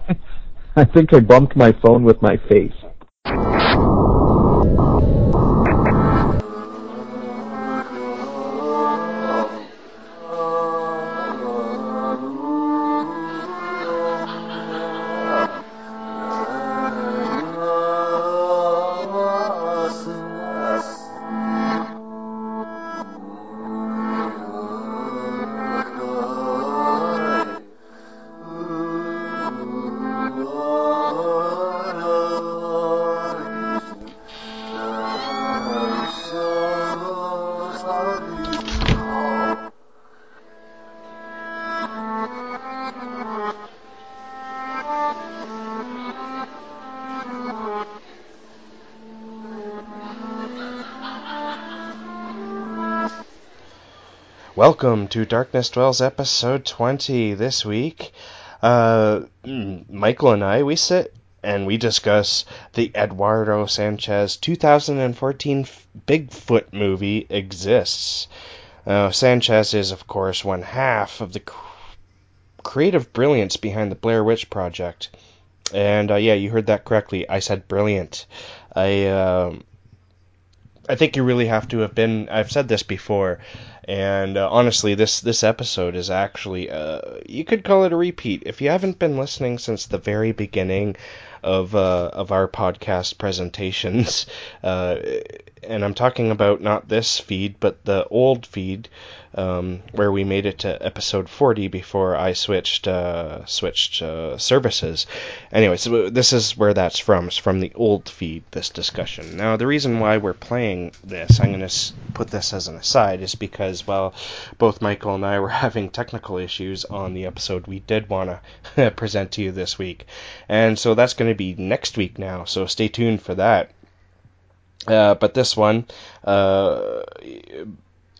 I, think I bumped my phone with my face. Welcome to Darkness Dwells episode 20. This week, uh, mm, Michael and I, we sit and we discuss the Eduardo Sanchez 2014 Bigfoot movie exists. Uh, Sanchez is, of course, one half of the creative brilliance behind the Blair Witch Project. And uh, yeah, you heard that correctly. I said brilliant. I uh, I think you really have to have been. I've said this before, and uh, honestly, this this episode is actually uh, you could call it a repeat. If you haven't been listening since the very beginning of uh, of our podcast presentations, uh, and I'm talking about not this feed, but the old feed um, where we made it to episode 40 before I switched uh, switched uh, services. Anyway, so this is where that's from. It's from the old feed. This discussion. Now, the reason why we're playing this, I'm going to put this as an aside, is because well, both Michael and I were having technical issues on the episode we did want to present to you this week, and so that's going to be next week now. So stay tuned for that. Uh, but this one, uh,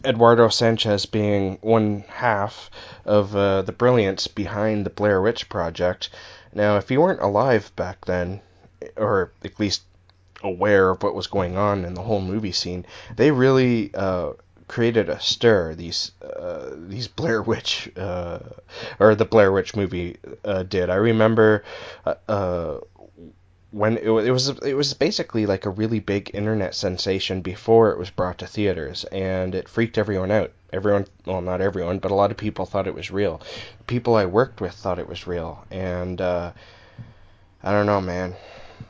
Eduardo Sanchez being one half of uh, the brilliance behind the Blair Witch Project. Now, if you weren't alive back then, or at least aware of what was going on in the whole movie scene, they really uh, created a stir. These uh, these Blair Witch uh, or the Blair Witch movie uh, did. I remember uh, when it, it was it was basically like a really big internet sensation before it was brought to theaters, and it freaked everyone out. Everyone, well, not everyone, but a lot of people thought it was real. People I worked with thought it was real, and uh, I don't know, man.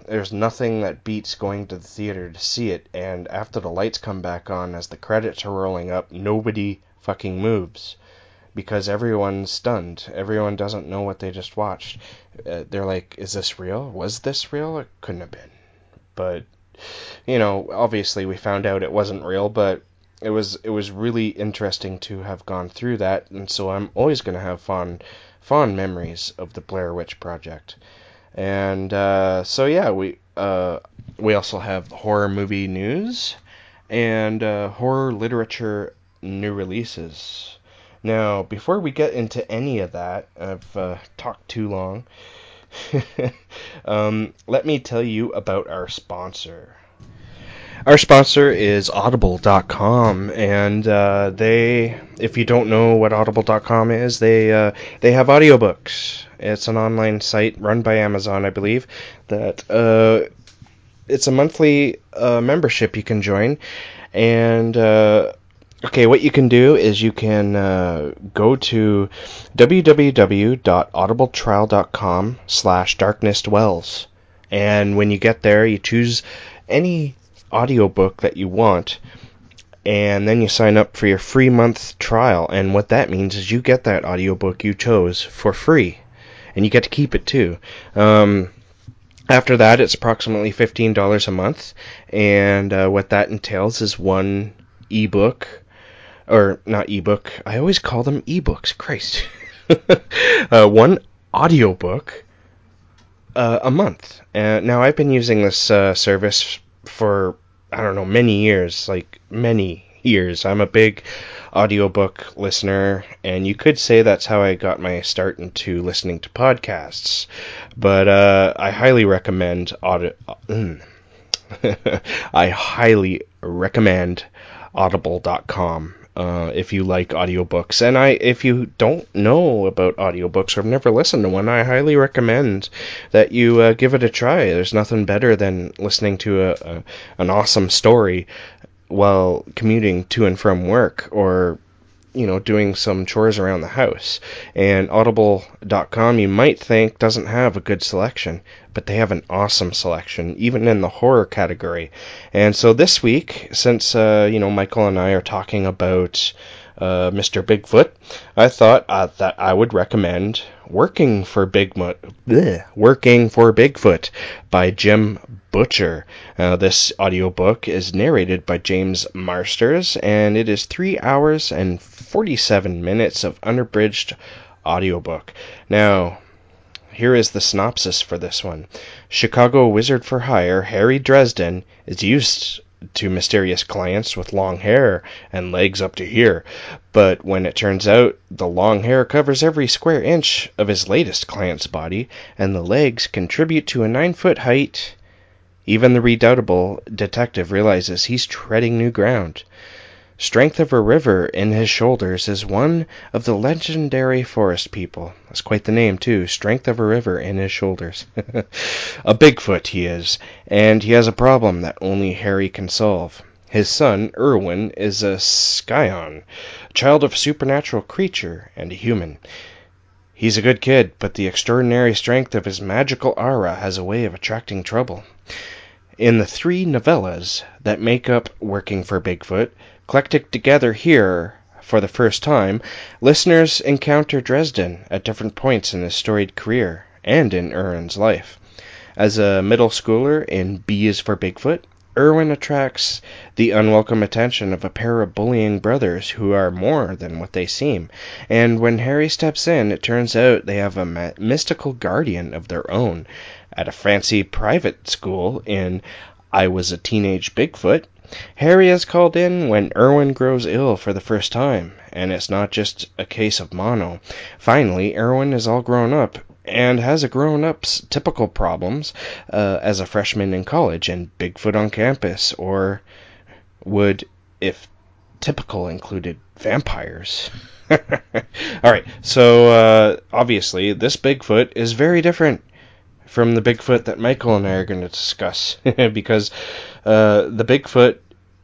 There's nothing that beats going to the theater to see it, and after the lights come back on, as the credits are rolling up, nobody fucking moves because everyone's stunned. Everyone doesn't know what they just watched. Uh, they're like, "Is this real? Was this real? It couldn't have been." But you know, obviously we found out it wasn't real, but it was it was really interesting to have gone through that, and so I'm always going to have fond fond memories of the Blair Witch Project. And uh, so yeah, we uh, we also have horror movie news and uh, horror literature new releases. Now, before we get into any of that, I've uh, talked too long. um, let me tell you about our sponsor. Our sponsor is Audible.com, and uh, they, if you don't know what Audible.com is, they uh, they have audiobooks. It's an online site run by Amazon, I believe. That uh, it's a monthly uh, membership you can join, and uh, Okay, what you can do is you can uh, go to www.audibletrial.com slash darknessdwells. And when you get there, you choose any audiobook that you want, and then you sign up for your free month trial. And what that means is you get that audiobook you chose for free, and you get to keep it too. Um, after that, it's approximately $15 a month, and uh, what that entails is one ebook or not ebook. I always call them ebooks. Christ. uh, one audiobook uh, a month. Now I've been using this uh, service for I don't know many years, like many years. I'm a big audiobook listener, and you could say that's how I got my start into listening to podcasts. But uh, I highly recommend audio. I highly recommend audible.com uh, if you like audiobooks. And I, if you don't know about audiobooks or have never listened to one, I highly recommend that you uh, give it a try. There's nothing better than listening to a, a an awesome story while commuting to and from work or you know, doing some chores around the house. And audible.com you might think doesn't have a good selection, but they have an awesome selection, even in the horror category. And so this week, since uh, you know Michael and I are talking about uh, Mr. Bigfoot, I thought uh, that I would recommend Working for Bigfoot, Working for Bigfoot by Jim Butcher. Uh, this audiobook is narrated by James Marsters, and it is three hours and 47 minutes of unabridged audiobook. Now, here is the synopsis for this one. Chicago wizard for hire Harry Dresden is used to mysterious clients with long hair and legs up to here. But when it turns out the long hair covers every square inch of his latest client's body, and the legs contribute to a nine foot height, even the redoubtable detective realizes he's treading new ground. Strength of a River in his shoulders is one of the legendary forest people. That's quite the name, too. Strength of a River in his shoulders. a Bigfoot he is, and he has a problem that only Harry can solve. His son, Irwin, is a scion, child of a supernatural creature and a human. He's a good kid, but the extraordinary strength of his magical aura has a way of attracting trouble. In the three novellas that make up Working for Bigfoot, Collected together here for the first time, listeners encounter Dresden at different points in his storied career and in Irwin's life. As a middle schooler in B is for Bigfoot, Irwin attracts the unwelcome attention of a pair of bullying brothers who are more than what they seem, and when Harry steps in, it turns out they have a mystical guardian of their own. At a fancy private school in I Was a Teenage Bigfoot, Harry is called in when Irwin grows ill for the first time, and it's not just a case of mono. Finally, Irwin is all grown up and has a grown up's typical problems uh, as a freshman in college and Bigfoot on campus, or would if typical included vampires. all right, so uh, obviously, this Bigfoot is very different from the Bigfoot that Michael and I are going to discuss because uh, the Bigfoot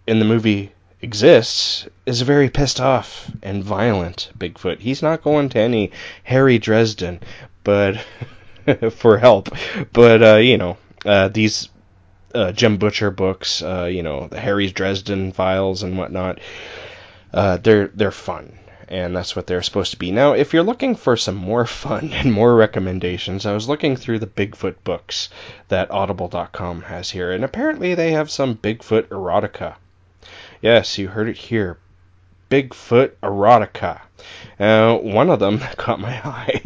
in the movie exists is a very pissed off and violent Bigfoot. He's not going to any Harry Dresden, but for help. But uh, you know, uh, these uh, Jim Butcher books, uh, you know, the Harry's Dresden files and whatnot, uh, they're they're fun and that's what they're supposed to be. Now, if you're looking for some more fun and more recommendations, I was looking through the Bigfoot books that audible.com has here, and apparently they have some Bigfoot erotica. Yes, you heard it here. Bigfoot erotica. Uh, one of them that caught my eye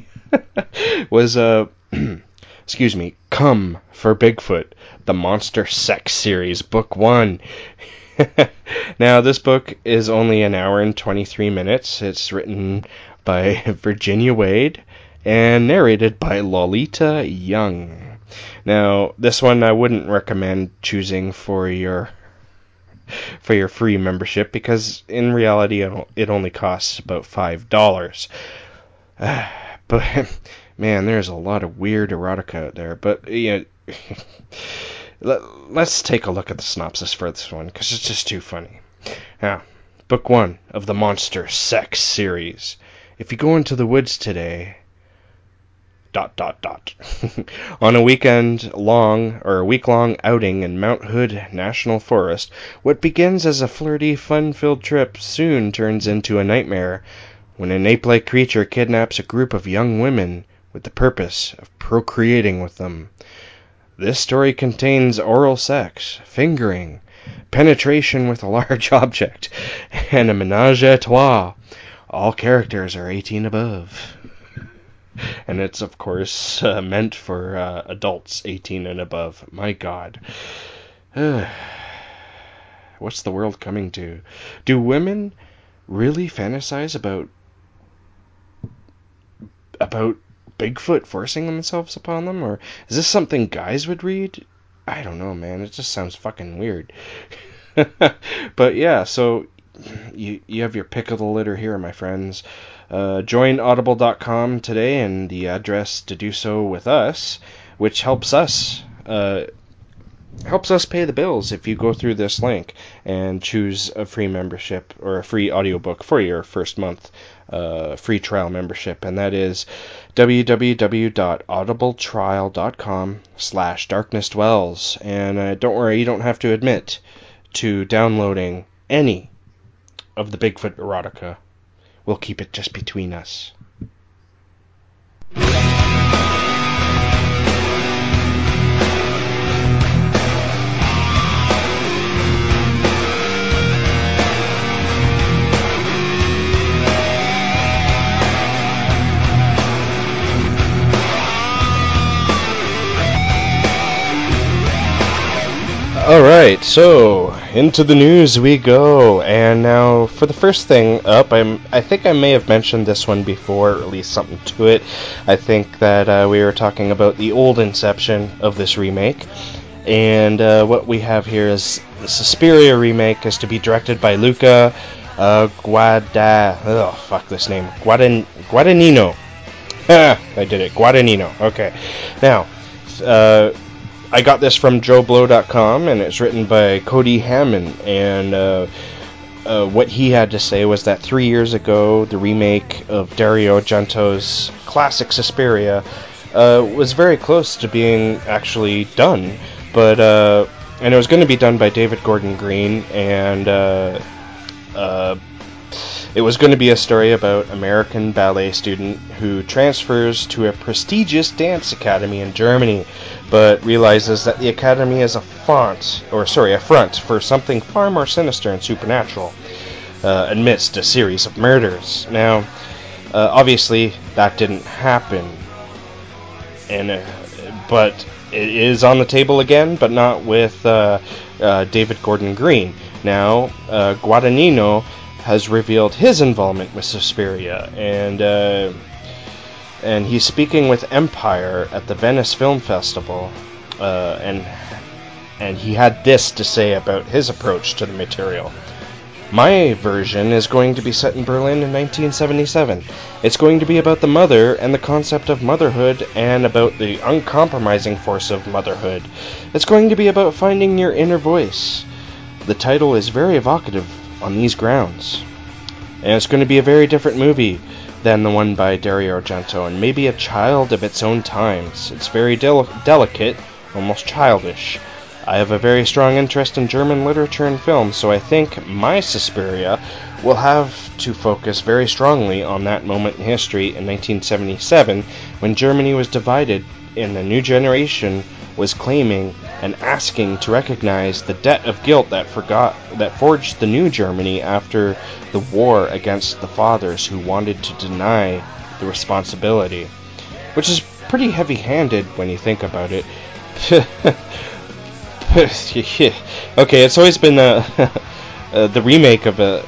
was, uh, excuse me, Come for Bigfoot, the Monster Sex Series, Book 1. now, this book is only an hour and 23 minutes. It's written by Virginia Wade and narrated by Lolita Young. Now, this one I wouldn't recommend choosing for your for your free membership because in reality it only costs about five dollars. but man, there's a lot of weird erotica out there. But you know, let, us take a look at the synopsis for this one because it's just too funny. Now, book one of the Monster Sex series. If you go into the woods today, dot dot dot, on a weekend long or a week long outing in Mount Hood National Forest, what begins as a flirty, fun-filled trip soon turns into a nightmare when an ape-like creature kidnaps a group of young women with the purpose of procreating with them. This story contains oral sex, fingering, penetration with a large object, and a menage a trois. All characters are 18 above. And it's, of course, uh, meant for uh, adults 18 and above. My God. What's the world coming to? Do women really fantasize about about Bigfoot forcing themselves upon them, or is this something guys would read? I don't know, man. It just sounds fucking weird. but yeah, so you you have your pick of the litter here, my friends. Uh, join audible.com today and the address to do so with us, which helps us uh, helps us pay the bills if you go through this link and choose a free membership or a free audiobook for your first month uh, free trial membership. And that is www.audibletrial.com slash darkness dwells and uh, don't worry you don't have to admit to downloading any of the bigfoot erotica. We'll keep it just between us All right, so into the news we go, and now for the first thing up, I'm I think I may have mentioned this one before, or at least something to it. I think that uh, we were talking about the old Inception of this remake, and uh, what we have here is the Suspiria remake is to be directed by Luca uh, Guada. Oh fuck this name, Guadan Guadagnino. I did it, Guadagnino. Okay, now. Uh, I got this from JoBlo.com, and it's written by Cody Hamman. And uh, uh, what he had to say was that three years ago, the remake of Dario Argento's classic Suspiria uh, was very close to being actually done, but uh, and it was going to be done by David Gordon Green, and uh, uh, it was going to be a story about American ballet student who transfers to a prestigious dance academy in Germany but realizes that the Academy is a font, or sorry, a front for something far more sinister and supernatural, uh, amidst a series of murders. Now, uh, obviously, that didn't happen, and uh, but it is on the table again, but not with uh, uh, David Gordon Green. Now, uh, Guadagnino has revealed his involvement with Suspiria, and and he's speaking with Empire at the Venice Film Festival, uh, and and he had this to say about his approach to the material. My version is going to be set in Berlin in 1977. It's going to be about the mother and the concept of motherhood and about the uncompromising force of motherhood. It's going to be about finding your inner voice. The title is very evocative on these grounds. And it's going to be a very different movie than the one by Dario Argento, and maybe a child of its own times. It's very del- delicate, almost childish. I have a very strong interest in German literature and film, so I think my Suspiria will have to focus very strongly on that moment in history in 1977 when Germany was divided and the new generation was claiming and asking to recognize the debt of guilt that forgot that forged the new Germany after the war against the fathers who wanted to deny the responsibility, which is pretty heavy-handed when you think about it. okay, it's always been a, uh, the remake of a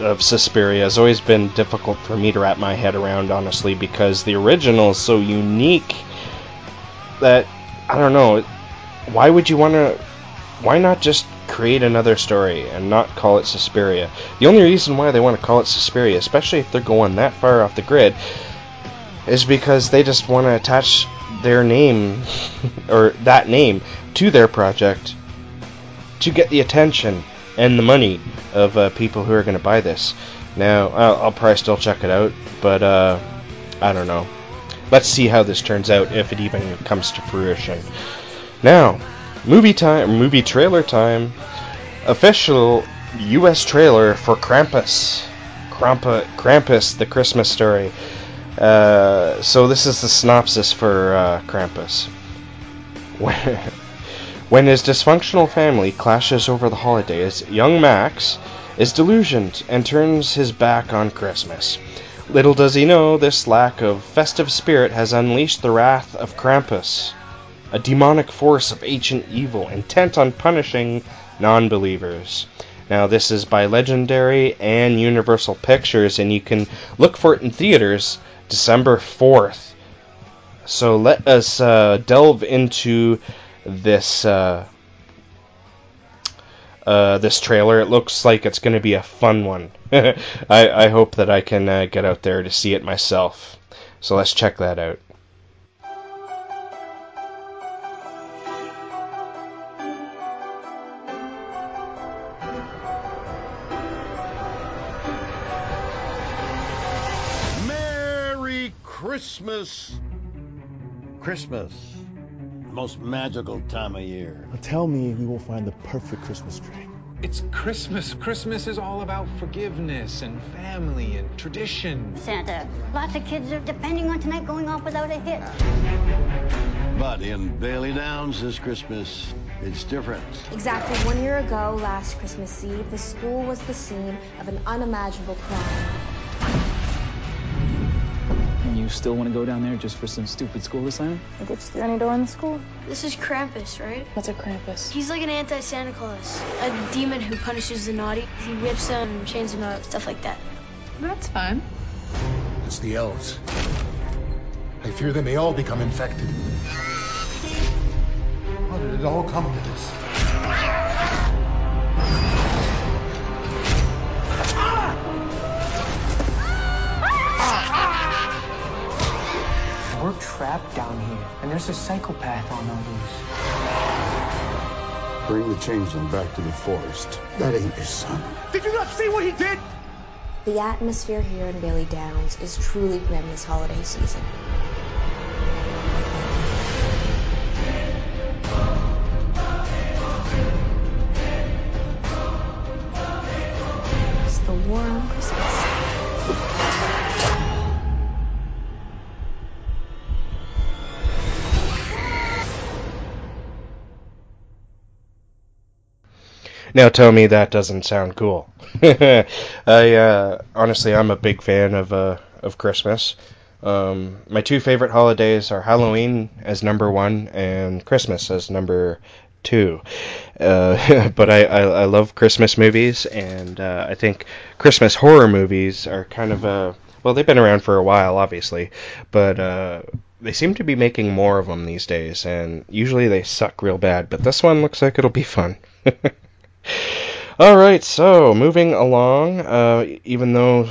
of Suspiria has always been difficult for me to wrap my head around, honestly, because the original is so unique that I don't know. Why would you want to? Why not just create another story and not call it Suspiria? The only reason why they want to call it Suspiria, especially if they're going that far off the grid, is because they just want to attach their name or that name to their project to get the attention and the money of uh, people who are going to buy this. Now, I'll, I'll, probably still check it out, but uh, I don't know let's see how this turns out if it even comes to fruition. Now, movie time, movie trailer time. Official U.S. trailer for Krampus. Krampa, Krampus, the Christmas story. Uh, so this is the synopsis for uh, Krampus. When, his dysfunctional family clashes over the holidays, young Max is delusioned and turns his back on Christmas. Little does he know, this lack of festive spirit has unleashed the wrath of Krampus, a demonic force of ancient evil intent on punishing non believers. Now, this is by Legendary and Universal Pictures, and you can look for it in theaters December 4th. So let us uh, delve into this uh, uh, this trailer. It looks like it's going to be a fun one. I, I hope that I can uh, get out there to see it myself. So let's check that out. Merry Christmas! Christmas, most magical time of year. Tell me we will find the perfect Christmas tree. It's Christmas. Christmas is all about forgiveness and family and tradition. Santa, lots of kids are depending on tonight going off without a hitch. But in Bailey Downs this Christmas, it's different. Exactly one year ago, last Christmas Eve, the school was the scene of an unimaginable crime. And you still want to go down there just for some stupid school assignment? It gets through any door in the school. This is Krampus, right? What's a Krampus? He's like an anti-Santa Claus, a demon who punishes the naughty. He whips them, chains them up, stuff like that. That's fun. It's the elves. I fear they may all become infected. How did it all come to this? We're trapped down here, and there's a psychopath on the loose. Bring the changeling back to the forest. That ain't your son. Did you not see what he did? The atmosphere here in Bailey Downs is truly grim this holiday season. It's the war on Christmas. Now tell me that doesn't sound cool. I uh, honestly, I'm a big fan of uh, of Christmas. Um, my two favorite holidays are Halloween as number one and Christmas as number two. Uh, but I, I, I love Christmas movies, and uh, I think Christmas horror movies are kind of a well, they've been around for a while, obviously, but uh, they seem to be making more of them these days, and usually they suck real bad. But this one looks like it'll be fun. All right, so moving along, uh, even though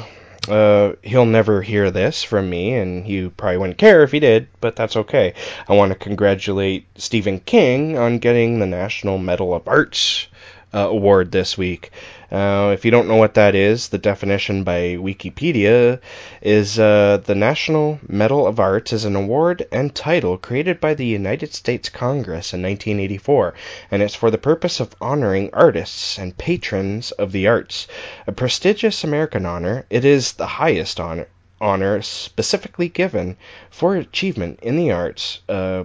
uh, he'll never hear this from me, and you probably wouldn't care if he did, but that's okay. I want to congratulate Stephen King on getting the National Medal of Arts uh, award this week. Uh, if you don't know what that is, the definition by Wikipedia is uh, the National Medal of Arts is an award and title created by the United States Congress in 1984, and it's for the purpose of honoring artists and patrons of the arts. A prestigious American honor, it is the highest honor honor specifically given for achievement in the arts uh,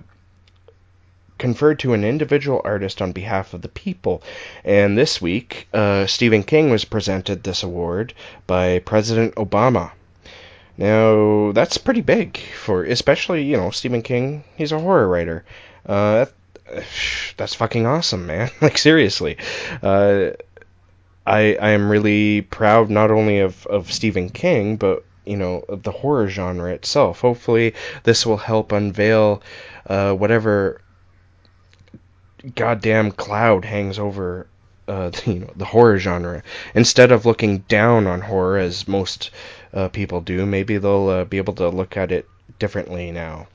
conferred to an individual artist on behalf of the people. And this week, uh, Stephen King was presented this award by President Obama. Now, that's pretty big for, especially, you know, Stephen King, he's a horror writer. Uh, that's fucking awesome, man. like, seriously. Uh, I, I am really proud not only of, of Stephen King, but, you know, of the horror genre itself. Hopefully, this will help unveil uh, whatever goddamn cloud hangs over uh, you know the horror genre. Instead of looking down on horror as most uh, people do, maybe they'll uh, be able to look at it differently now.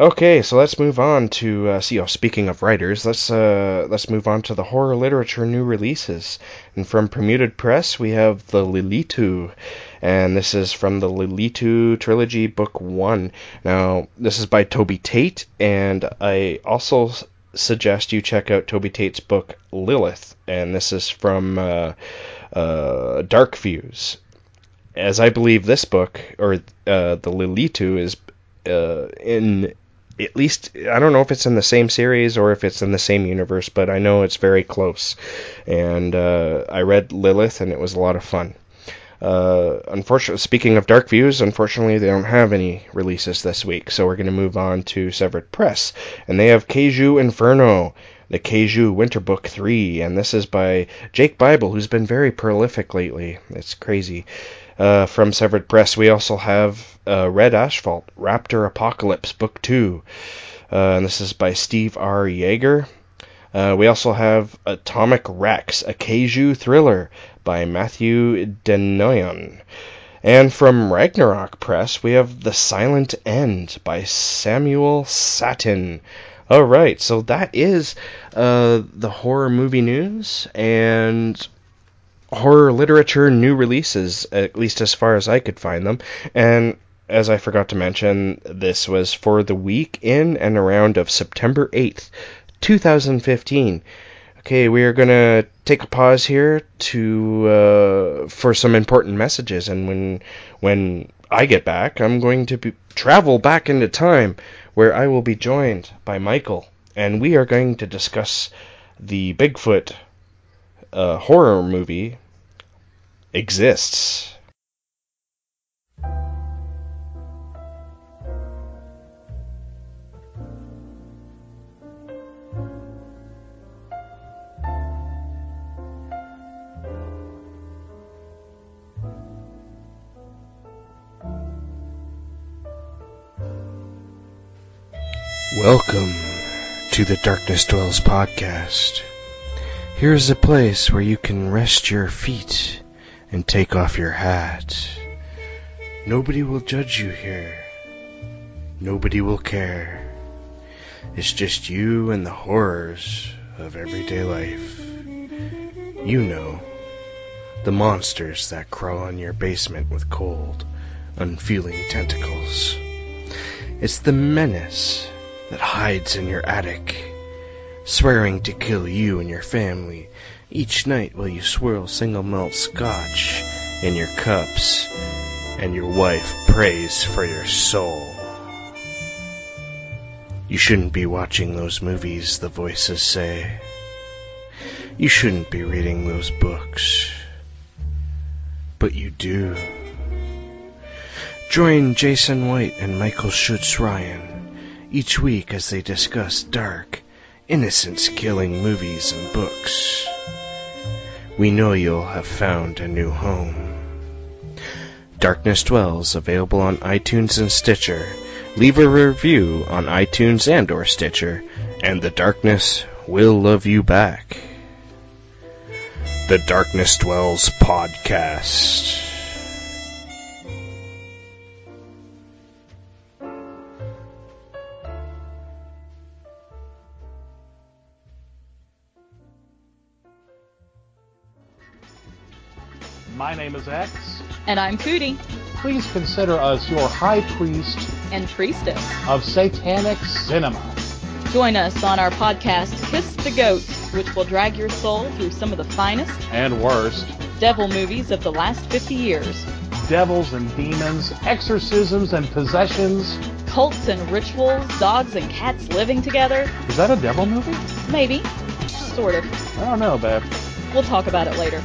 Okay, so let's move on to uh, see. Oh, speaking of writers, let's uh, let's move on to the horror literature new releases. And from Permuted Press, we have the Lilitu, and this is from the Lilitu trilogy, book one. Now, this is by Toby Tate, and I also suggest you check out Toby Tate's book Lilith, and this is from uh, uh, DarkFuse. As I believe this book, or uh, the Lilitu, is uh, in at least I don't know if it's in the same series or if it's in the same universe, but I know it's very close. And uh, I read Lilith, and it was a lot of fun. Uh, unfortunately, speaking of DarkFuse, unfortunately they don't have any releases this week, so we're going to move on to Severed Press, and they have Kaiju Inferno, the Kaiju Winter Book 3, and this is by Jake Bible, who's been very prolific lately. It's crazy. Uh, from Severed Press, we also have uh, Red Asphalt, Raptor Apocalypse, Book 2, uh, and this is by Steve R. Yeager. Uh, we also have Atomic Rex, a Kaiju thriller by Matthew Dennion. And from Ragnarok Press, we have The Silent End by Samuel Sattin. All right, so that is uh, the horror movie news and horror literature new releases, at least as far as I could find them. And as I forgot to mention, this was for the week in and around of September 8th, 2015. Okay, we are going to take a pause here to uh, for some important messages and when when I get back, I'm going to be, travel back into time where I will be joined by Michael and we are going to discuss the Bigfoot uh, horror movie exists. Welcome to the Darkness Dwells podcast. Here's a place where you can rest your feet and take off your hat. Nobody will judge you here. Nobody will care. It's just you and the horrors of everyday life. You know, the monsters that crawl in your basement with cold, unfeeling tentacles. It's the menace that hides in your attic, swearing to kill you and your family each night while you swirl single malt scotch in your cups and your wife prays for your soul. You shouldn't be watching those movies, the voices say. You shouldn't be reading those books. But you do. Join Jason White and Michael Schutz Ryan each week as they discuss dark, innocence killing movies and books. We know you'll have found a new home. Darkness Dwells available on iTunes and Stitcher. Leave a review on iTunes and or Stitcher, and the darkness will love you back. The Darkness Dwells podcast. My name is X. And I'm Cootie. Please consider us your high priest and priestess of satanic cinema. Join us on our podcast, Kiss the Goat, which will drag your soul through some of the finest and worst devil movies of the last 50 years. Devils and demons, exorcisms and possessions, cults and rituals, dogs and cats living together. Is that a devil movie? Maybe. Sort of. I don't know, babe. We'll talk about it later.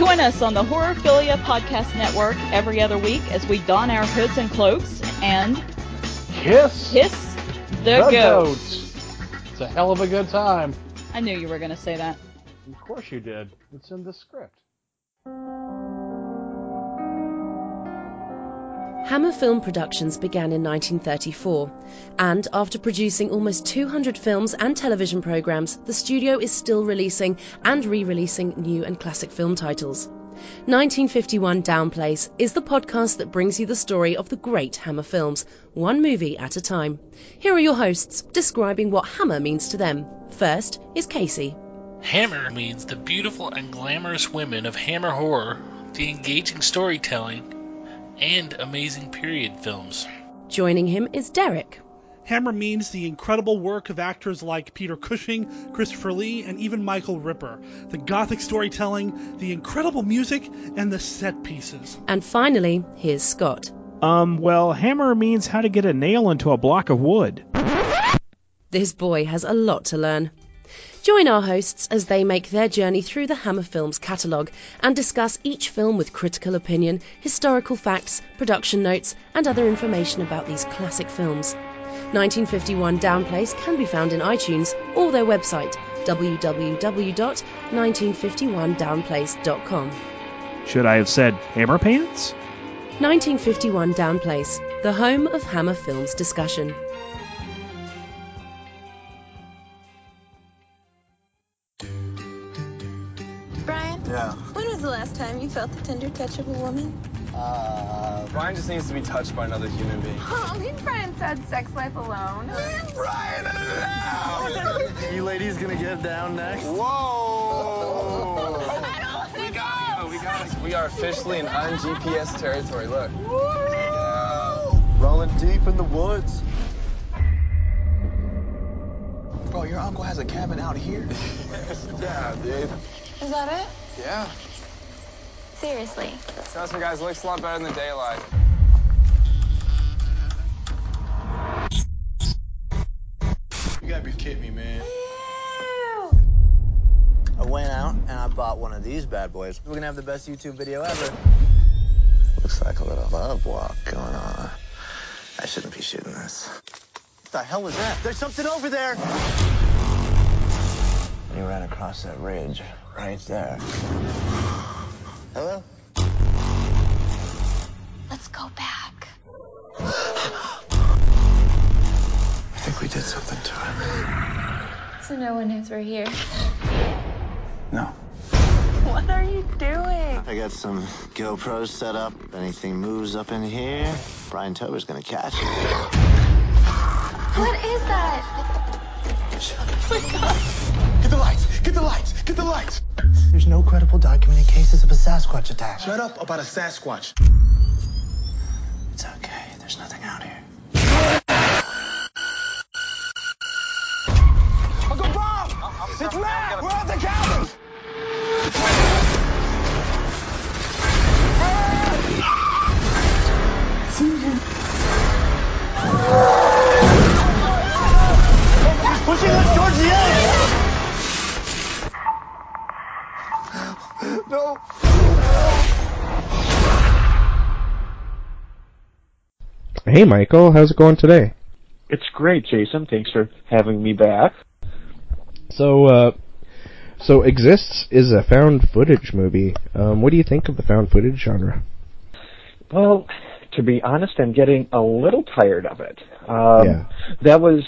Join us on the Horrorphilia Podcast Network every other week as we don our hoods and cloaks and kiss, kiss the, the goat. goat. It's a hell of a good time. I knew you were going to say that. Of course you did. It's in the script. Hammer Film Productions began in 1934, and after producing almost 200 films and television programs, the studio is still releasing and re releasing new and classic film titles. 1951 Downplace is the podcast that brings you the story of the great Hammer films, one movie at a time. Here are your hosts, describing what Hammer means to them. First is Casey. Hammer means the beautiful and glamorous women of Hammer horror, the engaging storytelling, and amazing period films. Joining him is Derek. Hammer means the incredible work of actors like Peter Cushing, Christopher Lee, and even Michael Ripper. The gothic storytelling, the incredible music, and the set pieces. And finally, here's Scott. Um, well, hammer means how to get a nail into a block of wood. This boy has a lot to learn. Join our hosts as they make their journey through the Hammer Films catalogue and discuss each film with critical opinion, historical facts, production notes, and other information about these classic films. 1951 Downplace can be found in iTunes or their website www.1951downplace.com. Should I have said Hammer Pants? 1951 Downplace, the home of Hammer Films discussion. Tender touch of a woman? Uh, Brian just needs to be touched by another human being. Oh, me and Brian said sex life alone. Me and Brian alone! you ladies gonna get down next? Whoa! we got it, we got it. We are officially in un-GPS territory, look. Yeah. Rolling deep in the woods. Bro, your uncle has a cabin out here. yeah, dude. Is that it? Yeah. Seriously. Trust me, guys, looks a lot better in the daylight. You gotta be kidding me, man. I went out and I bought one of these bad boys. We're gonna have the best YouTube video ever. Looks like a little love walk going on. I shouldn't be shooting this. What the hell is that? There's something over there! You ran across that ridge right there. Hello? Let's go back. I think we did something to him. So no one knows we're here. No. What are you doing? I got some GoPros set up. If anything moves up in here, Brian Tober's gonna catch it. What is that? Get the lights! Get the lights! Get the lights! There's no credible documented cases of a Sasquatch attack. Shut up about a Sasquatch. It's okay. There's nothing out here. Uncle Bob! It's Matt! We're at the cabin! Pushing us towards the edge! No! Hey, Michael, how's it going today? It's great, Jason. Thanks for having me back. So, uh, so Exists is a found footage movie. Um, what do you think of the found footage genre? Well, to be honest, I'm getting a little tired of it. Um, Yeah. That was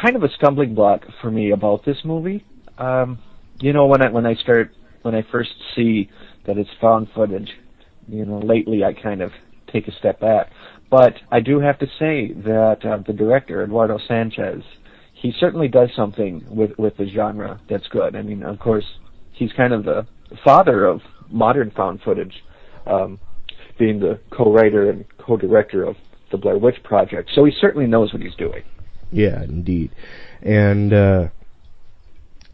kind of a stumbling block for me about this movie. Um, you know, when I when I start when I first see that it's found footage, you know, lately I kind of take a step back. But I do have to say that uh, the director Eduardo Sanchez, he certainly does something with with the genre that's good. I mean, of course, he's kind of the father of modern found footage, um, being the co-writer and co-director of the Blair Witch Project. So he certainly knows what he's doing. Yeah, indeed. And uh,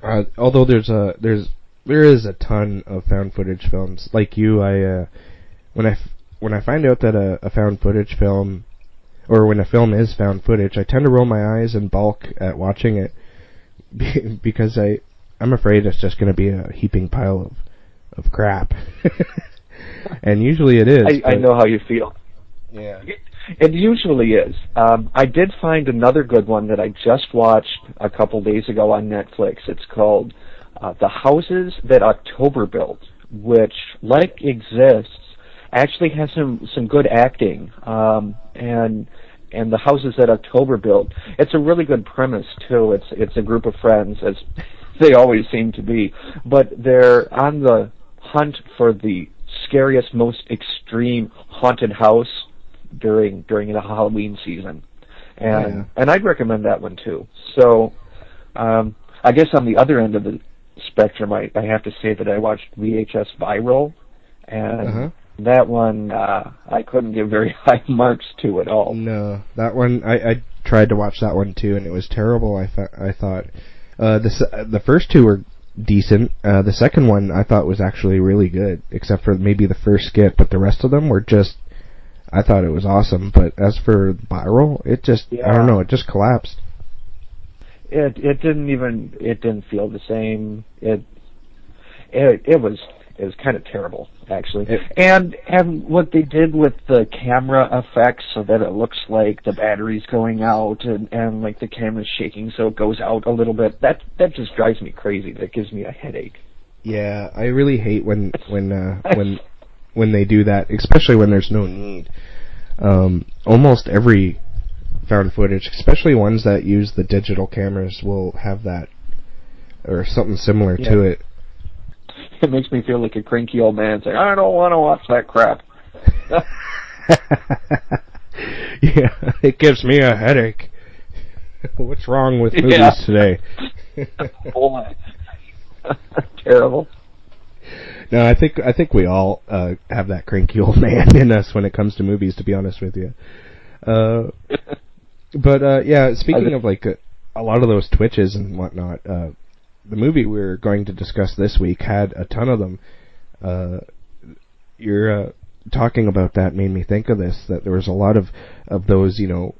uh, although there's a there's there is a ton of found footage films. Like you, I uh, when I f- when I find out that a, a found footage film or when a film is found footage, I tend to roll my eyes and balk at watching it be- because I I'm afraid it's just going to be a heaping pile of of crap. and usually it is. I, I know how you feel. Yeah. It usually is. Um, I did find another good one that I just watched a couple days ago on Netflix. It's called uh, The Houses That October Built, which, like Exists, actually has some some good acting. Um, and and the houses that October built. It's a really good premise too. It's it's a group of friends, as they always seem to be, but they're on the hunt for the scariest, most extreme haunted house during during the Halloween season, and Yeah. and I'd recommend that one too. So, um, I guess on the other end of the spectrum, I, I have to say that I watched VHS Viral, and Uh-huh. that one uh, I couldn't give very high marks to at all. No, that one I, I tried to watch that one too, and it was terrible. I thought I thought uh, the the first two were decent. Uh, the second one I thought was actually really good, except for maybe the first skit, but the rest of them were just. I thought it was awesome, but as for viral, it just I don't know, it just collapsed. It it didn't even it didn't feel the same. It it it was it was kind of terrible actually. and and what they did with the camera effects so that it looks like the battery's going out and and like the camera's shaking so it goes out a little bit. That that just drives me crazy. That gives me a headache. Yeah, I really hate when when uh, when when they do that, especially when there's no need. Um, almost every found footage, especially ones that use the digital cameras, will have that or something similar to it. it makes me feel like a cranky old man saying, "I don't want to watch that crap." yeah, it gives me a headache. What's wrong with movies Yeah. today? Boy, terrible. No, I think I think we all uh, have that cranky old man in us when it comes to movies. To be honest with you, uh, but uh, yeah, speaking of like a, a lot of those twitches and whatnot, uh, the movie we are going to discuss this week had a ton of them. Uh, you're uh, talking about that made me think of this that there was a lot of of those, you know,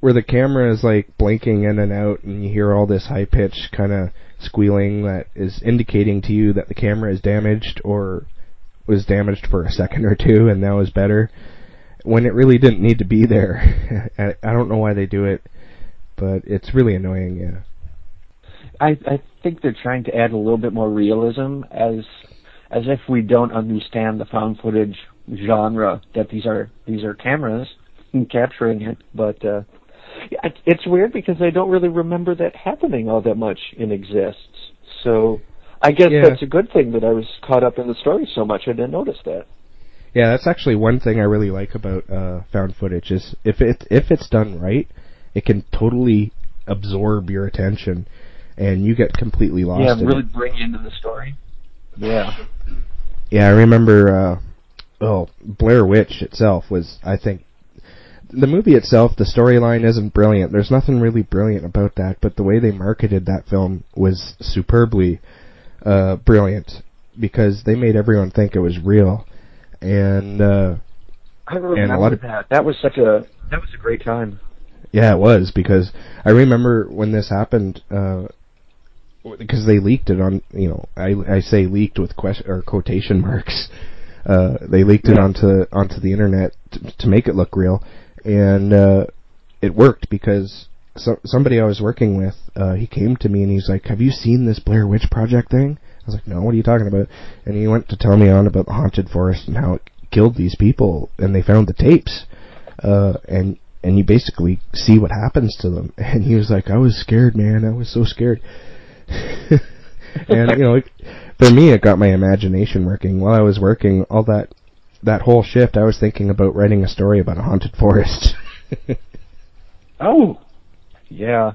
where the camera is like blinking in and out, and you hear all this high pitched kind of squealing that is indicating to you that the camera is damaged or was damaged for a second or two and now is better when it really didn't need to be there. I, don't know why they do it, but it's really annoying. Yeah. I I think they're trying to add a little bit more realism as as if we don't understand the found footage genre that these are these are cameras capturing it but uh it's weird because I don't really remember that happening all that much in exists so I guess Yeah. that's a good thing that I was caught up in the story so much I didn't notice that Yeah, that's actually one thing I really like about uh, found footage is if it if it's done right, it can totally absorb your attention, and you get completely lost. yeah in really it. bring you into the story yeah Yeah, I remember. Uh, oh, Blair Witch itself was, I think, the movie itself. The storyline isn't brilliant. There's nothing really brilliant about that, but the way they marketed that film was superbly uh, brilliant because they made everyone think it was real, and uh, I And a remember lot of- that that was such a that was a great time Yeah, it was because I remember when this happened uh because they leaked it on you know I I say leaked with question or quotation marks. Uh they leaked it onto onto the internet to, to make it look real and uh it worked because so, somebody I was working with uh he came to me and he's like, "Have you seen this Blair Witch project thing?" I was like, "No, what are you talking about?" And he went to tell me on about the haunted forest and how it killed these people and they found the tapes uh, and and you basically see what happens to them. And he was like, "I was scared, man. I was so scared." and you know, like, for me, it got my imagination working. While I was working all that that whole shift, I was thinking about writing a story about a haunted forest. Oh, yeah.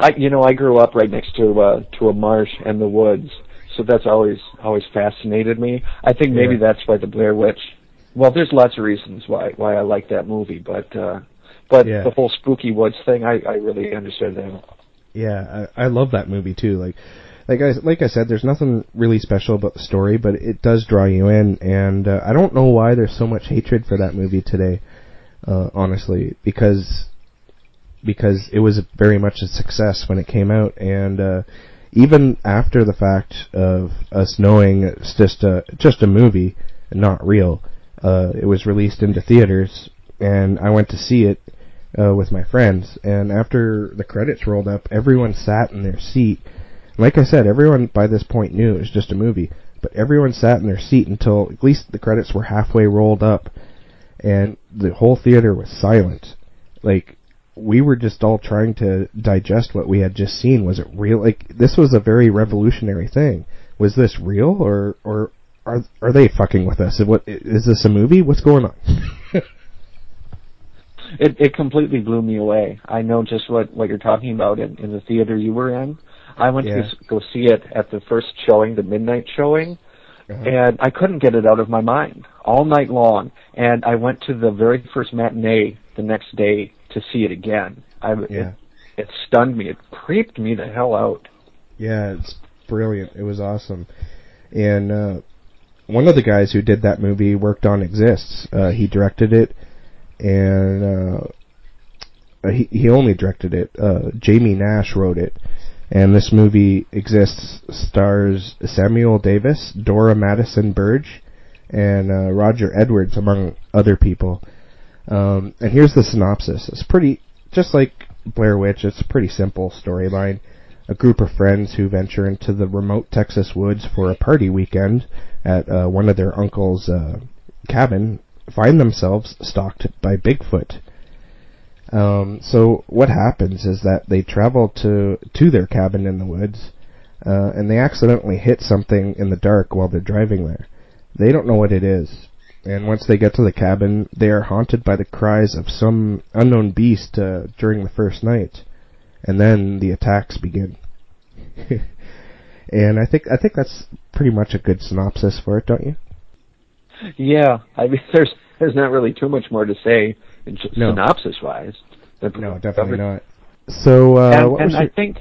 I you know I grew up right next to uh, to a marsh and the woods, so that's always always fascinated me. I think maybe Yeah. that's why the Blair Witch. Well, there's lots of reasons why why I like that movie, but uh, but Yeah. the whole spooky woods thing, I I really understood that. yeah, I, I love that movie too. Like, like I like I said, there's nothing really special about the story, but it does draw you in. And uh, I don't know why there's so much hatred for that movie today. Uh, honestly, because because it was very much a success when it came out, and uh, even after the fact of us knowing it's just a just a movie, not real, uh, it was released into theaters, and I went to see it uh, with my friends. And after the credits rolled up, everyone sat in their seat. Like I said, everyone by this point knew it was just a movie, but everyone sat in their seat until at least the credits were halfway rolled up, and the whole theater was silent. Like we were just all trying to digest what we had just seen. Was it real? Like this was a very revolutionary thing. Was this real, or or are are they fucking with us? What is this a movie? What's going on? It it completely blew me away. I know just what what you're talking about in in the theater you were in. I went Yeah. to go see it at the first showing, the midnight showing, Uh-huh. and I couldn't get it out of my mind all night long. And I went to the very first matinee the next day to see it again. I Yeah. it, it stunned me. It creeped me the hell out. Yeah, it's brilliant. It was awesome. And uh, one of the guys who did that movie worked on Exists. Uh, he directed it, and uh, he he only directed it. Uh, Jamie Nash wrote it, and this movie Exists stars Samuel Davis, Dora Madison Burge, and uh, Roger Edwards, among other people. Um, and here's the synopsis. It's pretty, just like Blair Witch. It's a pretty simple storyline a group of friends who venture into the remote Texas woods for a party weekend at uh, one of their uncle's uh, cabin find themselves stalked by Bigfoot. Um, so what happens is that they travel to to their cabin in the woods. uh, and they accidentally hit something in the dark while they're driving there. They don't know what it is, and once they get to the cabin, they are haunted by the cries of some unknown beast uh, during the first night, and then the attacks begin. and I think I think that's pretty much a good synopsis for it, don't you? Yeah, I mean, there's there's not really too much more to say, just No. synopsis wise. No, definitely not. So, uh, and what and was I your- think,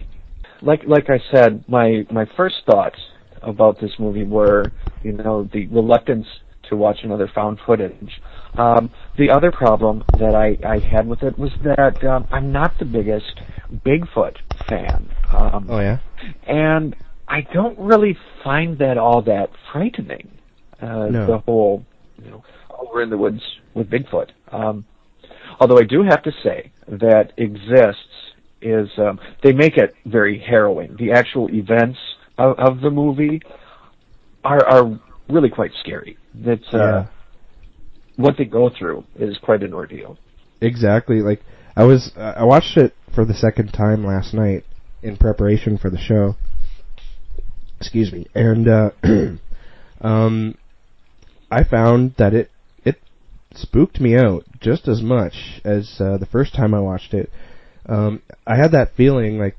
like like I said, my my first thoughts about this movie were, you know, the reluctance to watch another found footage. Um, the other problem that I, I had with it was that um, I'm not the biggest Bigfoot fan. Um, oh yeah. and I don't really find that all that frightening. Uh, No. The whole, you know, oh, we're in the woods with Bigfoot. Um, although I do have to say that exists is um, they make it very harrowing. The actual events of, of the movie are are really quite scary. That's uh, Yeah. what they go through is quite an ordeal. Exactly. Like I was, uh, I watched it for the second time last night in preparation for the show. Excuse me. And uh, um, I found that it it spooked me out just as much as uh, the first time I watched it. Um, I had that feeling like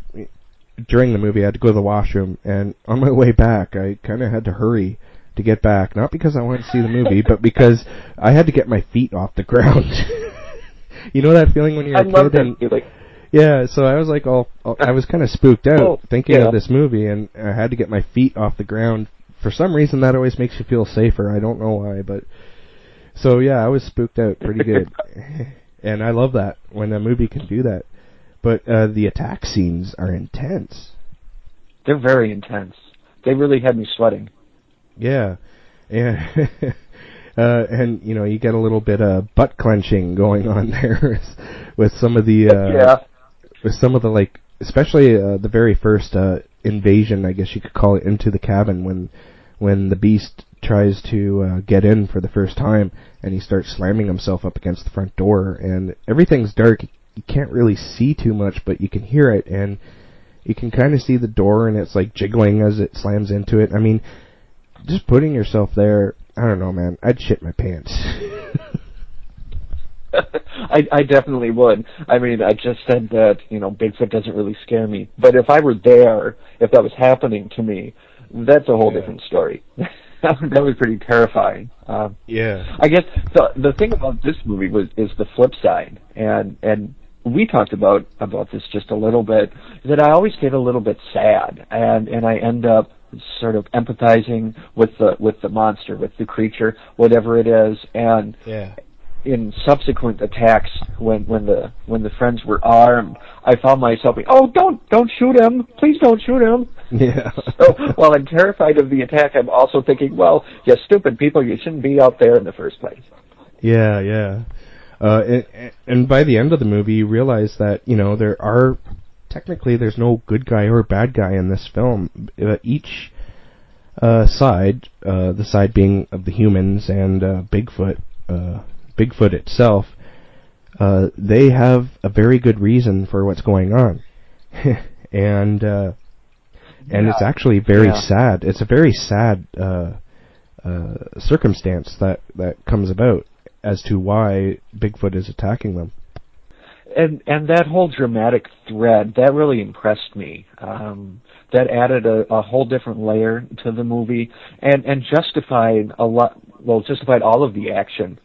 during the movie I had to go to the washroom, and on my way back I kind of had to hurry to get back, not because I wanted to see the movie, but because I had to get my feet off the ground. you know that feeling when you're I a kid and like. yeah, so I was like all, all I was kind of spooked out Oh, thinking yeah. of this movie and I had to get my feet off the ground. For some reason that always makes you feel safer. I don't know why, but so yeah, I was spooked out pretty good. and I love that when a movie can do that. But uh the attack scenes are intense. They're very intense. They really had me sweating. Yeah. And uh and you know, you get a little bit of butt clenching going on there with some of the uh Yeah. with some of the like especially uh, the very first uh invasion, I guess you could call it into the cabin when when the beast tries to uh, get in for the first time and he starts slamming himself up against the front door and everything's dark you can't really see too much but you can hear it and you can kind of see the door and it's like jiggling as it slams into it. I mean, just putting yourself there, I don't know, man. I'd shit my pants. I, I definitely would. I mean, I just said that, you know, Bigfoot doesn't really scare me. But if I were there, if that was happening to me, that's a whole Yeah. different story. that, was- that was pretty terrifying. Um, yeah. I guess the the thing about this movie was is the flip side, and and we talked about about this just a little bit. That I always get a little bit sad, and and I end up sort of empathizing with the with the monster, with the creature, whatever it is, and Yeah. In subsequent attacks when when the when the friends were armed, I found myself being, oh don't don't shoot him, please don't shoot him. Yeah. So while I'm terrified of the attack, I'm also thinking, well, you stupid people, you shouldn't be out there in the first place. Yeah, yeah. Uh, and, and by the end of the movie, you realize that you know there are technically there's no good guy or bad guy in this film. Uh, each uh, side, uh, the side being of the humans and uh, Bigfoot, uh, Bigfoot itself, uh, they have a very good reason for what's going on, and uh, and it's actually very Yeah. sad. It's a very sad uh, uh, circumstance that that comes about as to why Bigfoot is attacking them. and and that whole dramatic thread that really impressed me. Um, that added a, a whole different layer to the movie, and and justified a lot. Well, justified all of the action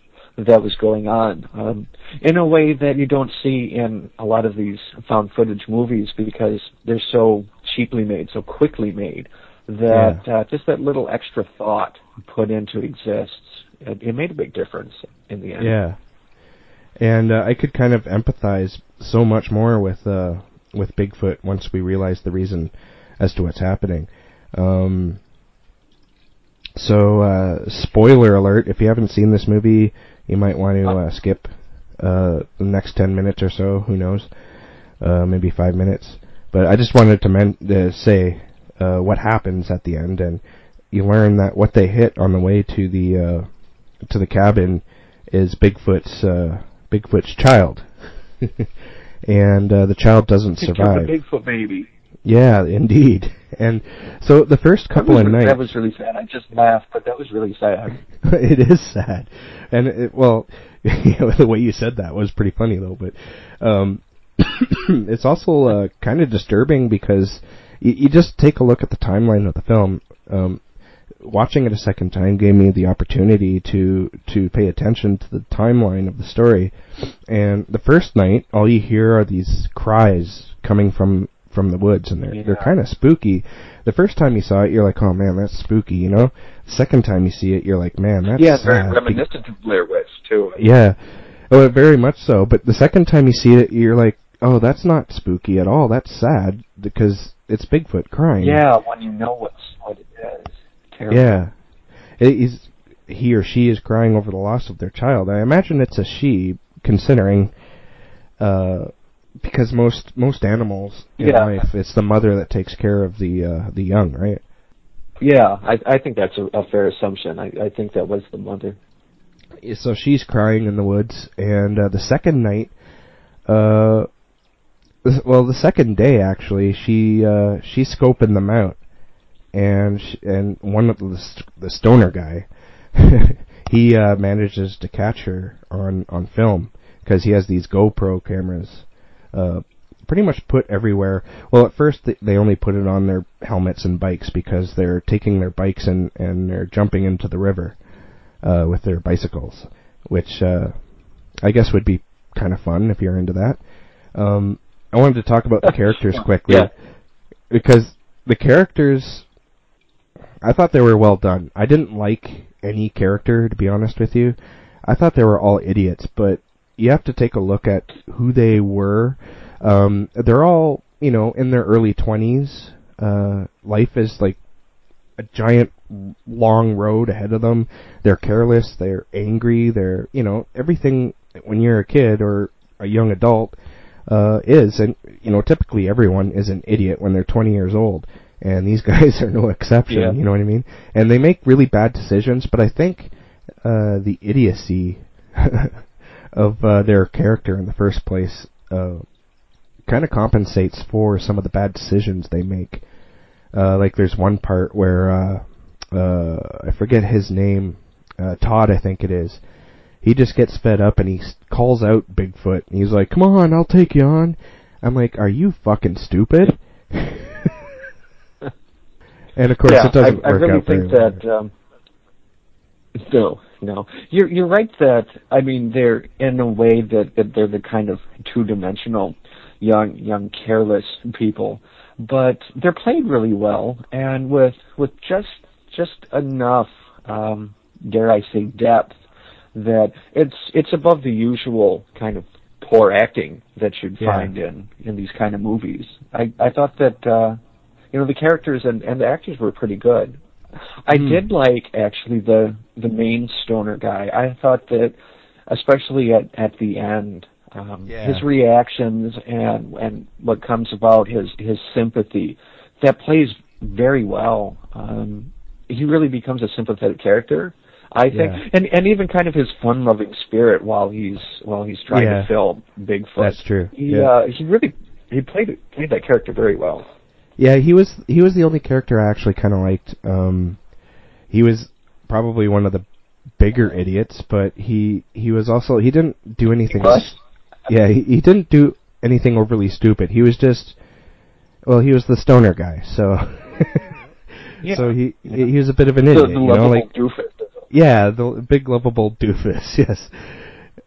that was going on um, in a way that you don't see in a lot of these found footage movies because they're so cheaply made, so quickly made that uh, just that little extra thought put into exists. It, it made a big difference in the end. Yeah, and uh, I could kind of empathize so much more with uh, with Bigfoot once we realized the reason as to what's happening. Um, so, uh, spoiler alert: if you haven't seen this movie, you might want to uh, skip uh, the next ten minutes or so. Who knows? Uh, maybe five minutes. But I just wanted to men- uh, say uh, what happens at the end, and you learn that what they hit on the way to the uh, to the cabin is Bigfoot's uh, Bigfoot's child, and uh, the child doesn't survive. Bigfoot baby. Yeah, indeed. and so the first couple was, of nights that was really sad. I just laughed, but that was really sad. it is sad, and it, well, you know, the way you said that was pretty funny though. But um, it's also uh, kind of disturbing because you, you just take a look at the timeline of the film. Um, watching it a second time gave me the opportunity to to pay attention to the timeline of the story. And the first night, all you hear are these cries coming from from the woods, and they're Yeah. they're kind of spooky. The first time you saw it, you're like, "Oh man, that's spooky," you know. Second time you see it, you're like, "Man, that's yeah, very sad." reminiscent of Blair Witch too. Yeah, oh, very much so. But the second time you see it, you're like, "Oh, that's not spooky at all. That's sad because it's Bigfoot crying." Yeah, when you know what's what it is. Terrible. Yeah. It is he or she is crying over the loss of their child. I imagine it's a she, considering uh because most most animals in Yeah. life it's the mother that takes care of the uh the young, right? Yeah, I I think that's a, a fair assumption. I I think that was the mother. So she's crying in the woods and uh, the second night uh well the second day actually she uh she's scoping them out and sh- and one of the st- the stoner guy he uh, manages to catch her on on film because he has these GoPro cameras uh, pretty much put everywhere. Well, at first they, they only put it on their helmets and bikes because they're taking their bikes and and they're jumping into the river uh, with their bicycles, which uh, I guess would be kind of fun if you're into that. Um, I wanted to talk about the characters quickly Yeah. because the characters I thought they were well done. I didn't like any character, to be honest with you. I thought they were all idiots, but you have to take a look at who they were. Um, they're all, you know, in their early 20s. Uh, life is like a giant long road ahead of them. They're careless, they're angry, they're, you know, everything when you're a kid or a young adult, uh, is, and, you know, typically everyone is an idiot when they're 20 years old. And these guys are no exception, Yeah. you know what I mean? And they make really bad decisions, but I think, uh, the idiocy of, uh, their character in the first place, uh, kind of compensates for some of the bad decisions they make. Uh, like there's one part where uh, uh, I forget his name, uh, Todd I think it is. He just gets fed up and he calls out Bigfoot. And he's like, "Come on, I'll take you on." I'm like, "Are you fucking stupid?" and of course, yeah, it doesn't I, I work really out think that um, no, no, you're you're right that I mean they're in a way that, that they're the kind of two dimensional young young careless people, but they're played really well and with with just just enough um, dare I say depth that it's it's above the usual kind of poor acting that you'd Yeah. find in in these kind of movies. I I thought that uh, you know the characters and and the actors were pretty good. I Hmm. did like actually the the main stoner guy. I thought that especially at at the end um Yeah. his reactions and and what comes about his his sympathy that plays very well. Um he really becomes a sympathetic character. I think Yeah. and and even kind of his fun loving spirit while he's while he's trying Yeah. to film Bigfoot. That's true. He Yeah. uh he really he played played that character very well. Yeah, he was he was the only character I actually kind of liked. Um, he was probably one of the bigger idiots, but he he was also he didn't do anything. was? Yeah, he, he didn't do anything overly stupid. He was just well, he was the stoner guy, so Yeah. so he he was a bit of an idiot, the you know, like doofus. yeah, the big lovable doofus, yes.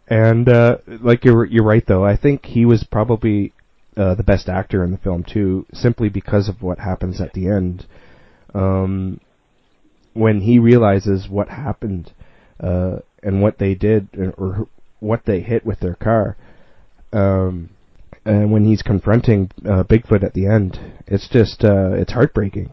And uh like you're you're right though. I think he was probably uh, the best actor in the film too, simply because of what happens at the end. Um, when he realizes what happened uh, and what they did, or- what they hit with their car, um, and when he's confronting uh, Bigfoot at the end, it's just uh, it's heartbreaking.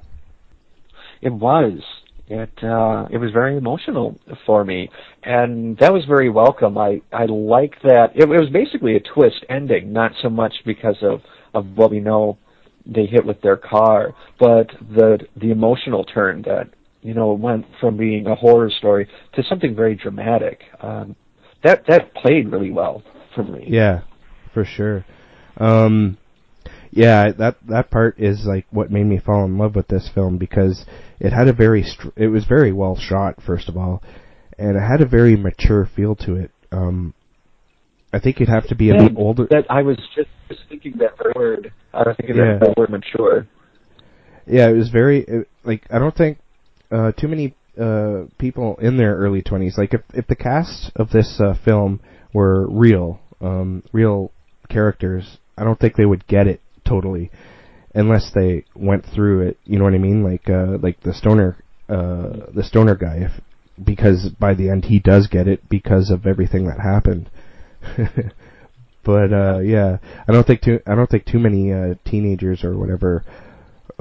It was. It uh it was very emotional for me. And that was very welcome. I I like that it, it was basically a twist ending, not so much because of of what we know they hit with their car, but the the emotional turn that you know went from being a horror story to something very dramatic. Um that that played really well for me. Yeah, for sure. Um, yeah, that that part is like what made me fall in love with this film because it had a very str- it was very well shot first of all, and it had a very mature feel to it. Um, I think you'd have to be a bit older. That I was just, just thinking that word. I was thinking Yeah. that that word mature. Yeah, it was very it, like I don't think uh, too many uh, people in their early twenties. Like if if the cast of this uh, film were real, um, real characters, I don't think they would get it totally unless they went through it. You know what I mean? Like uh, like the stoner uh, the stoner guy, if, because by the end he does get it because of everything that happened. but uh, yeah, I don't think too I don't think too many uh, teenagers or whatever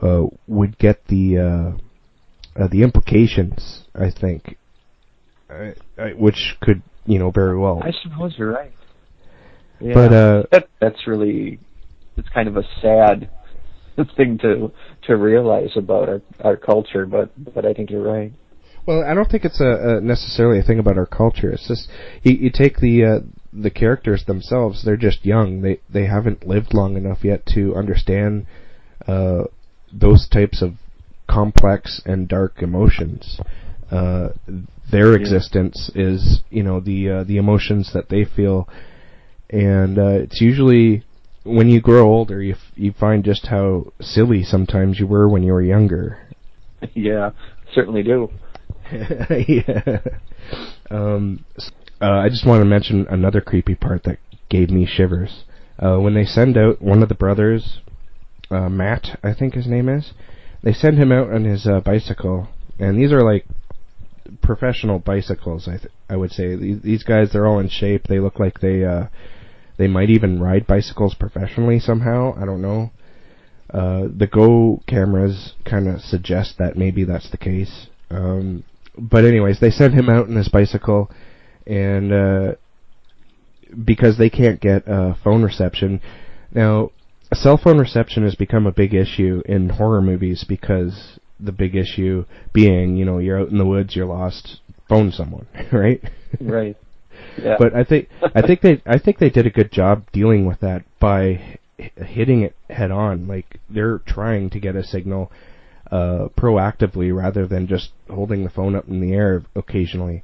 uh, would get the uh, uh, the implications. I think, I, I, which could you know very well. I suppose you're right. Yeah. But, uh, that, that's really it's kind of a sad thing to to realize about our our culture, but but I think you're right. Well, I don't think it's a, a necessarily a thing about our culture. It's just you, you take the uh, the characters themselves; they're just young. They they haven't lived long enough yet to understand uh, those types of complex and dark emotions. Uh, their Yeah. existence is, you know, the uh, the emotions that they feel, and uh, it's usually when you grow older, you f- you find just how silly sometimes you were when you were younger. yeah, certainly do. yeah. Um, uh, I just want to mention another creepy part that gave me shivers. Uh, when they send out one of the brothers, uh, Matt, I think his name is, they send him out on his uh, bicycle, and these are like professional bicycles. I th- I would say these, these guys they're all in shape. They look like they uh, they might even ride bicycles professionally somehow. I don't know. Uh, the Go cameras kind of suggest that maybe that's the case. Um, but anyways, they send him out on his bicycle, and uh, because they can't get uh, phone reception, now cell phone reception has become a big issue in horror movies because the big issue being, you know, you're out in the woods, you're lost, phone someone, right? Right. Yeah. But I think I think they I think they did a good job dealing with that by h- hitting it head on. Like they're trying to get a signal uh, proactively rather than just holding the phone up in the air occasionally.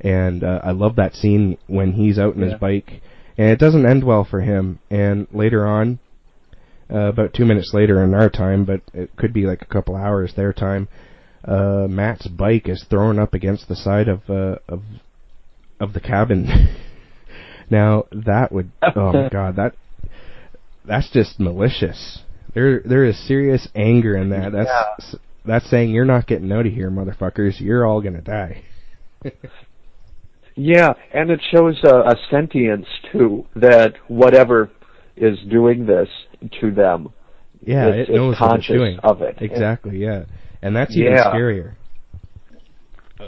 And uh, I love that scene when he's out on Yeah. his bike, and it doesn't end well for him. And later on, uh, about two minutes later in our time, but it could be like a couple hours their time. Uh, Matt's bike is thrown up against the side of uh, of of the cabin. now that would oh my god that that's just malicious. There there is serious anger in that. That's that's saying you're not getting out of here, motherfuckers. You're all gonna die. Yeah, and it shows a, a sentience too that whatever is doing this to them, Yeah, it's, it knows it's what conscious it's doing. of it. Exactly. Yeah, and that's even Yeah. scarier.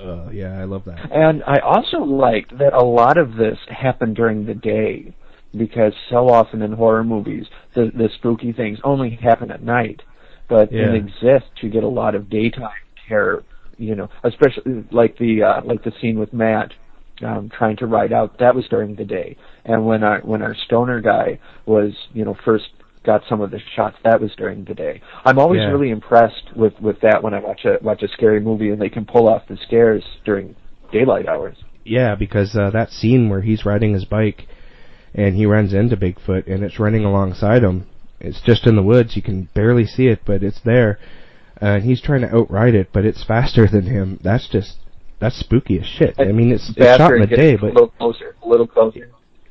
Uh, yeah, I love that. And I also liked that a lot of this happened during the day because so often in horror movies the the spooky things only happen at night. But Yeah. in Exist you get a lot of daytime terror, you know, especially like the uh like the scene with Matt um trying to ride out that was during the day. And when our when our stoner guy was, you know, first got some of the shots that was during the day. I'm always Yeah. really impressed with with that when I watch a watch a scary movie and they can pull off the scares during daylight hours. Yeah, because uh, that scene where he's riding his bike and he runs into Bigfoot and it's running alongside him. It's just in the woods. You can barely see it, but it's there. Uh, and he's trying to outride it, but it's faster than him. That's just that's spooky as shit. I mean, it's, it's shot in the day, a but little closer, a little closer.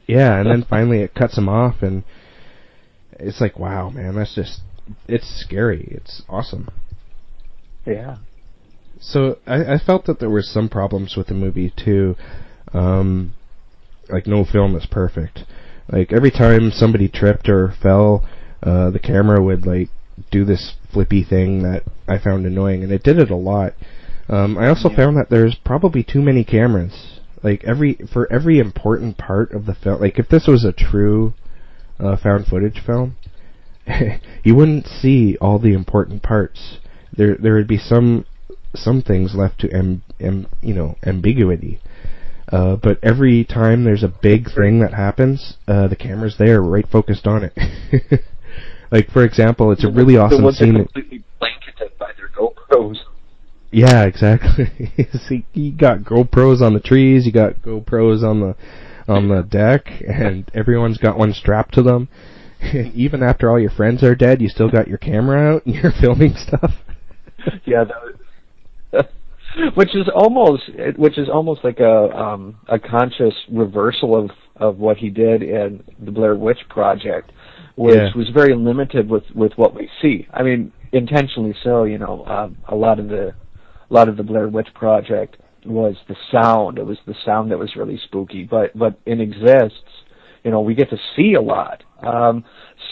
yeah, and then finally it cuts him off, and it's like, wow, man, that's just it's scary. It's awesome. Yeah. So I, I felt that there were some problems with the movie too. Um, like no film is perfect. Like every time somebody tripped or fell, uh, the camera would like do this flippy thing that I found annoying, and it did it a lot. Um, I also found that there's probably too many cameras. Like every for every important part of the film. Like if this was a true uh, found footage film, you wouldn't see all the important parts. There there would be some some things left to am, am you know ambiguity. Uh, but every time there's a big thing that happens, uh, the camera's there, right focused on it. Like for example, it's a really awesome scene. completely blanketed by their GoPros. Yeah, exactly. See, you got GoPros on the trees, you got GoPros on the on the deck, and everyone's got one strapped to them. And Even after all your friends are dead, you still got your camera out and you're filming stuff. yeah, that which is almost which is almost like a um, a conscious reversal of of what he did in the Blair Witch Project, which Yeah. was very limited with with what we see. I mean, intentionally so. You know, um, a lot of the a lot of the Blair Witch Project was the sound. It was the sound that was really spooky. But but in exists, you know, we get to see a lot. Um,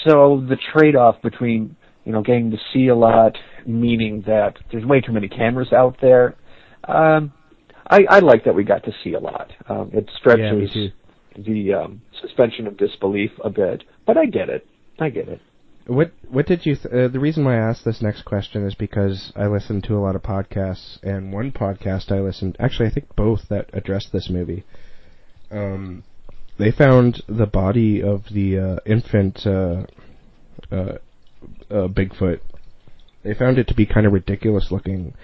so the trade-off between you know getting to see a lot, meaning that there's way too many cameras out there. Um, I, I like that we got to see a lot. Um, it stretches too. the um, suspension of disbelief a bit, but I get it. I get it. What what did you? Th- uh, the reason why I asked this next question is because I listen to a lot of podcasts, and one podcast I listened, actually I think both that addressed this movie. Um, they found the body of the uh, infant uh, uh, uh, Bigfoot. They found it to be kind of ridiculous looking,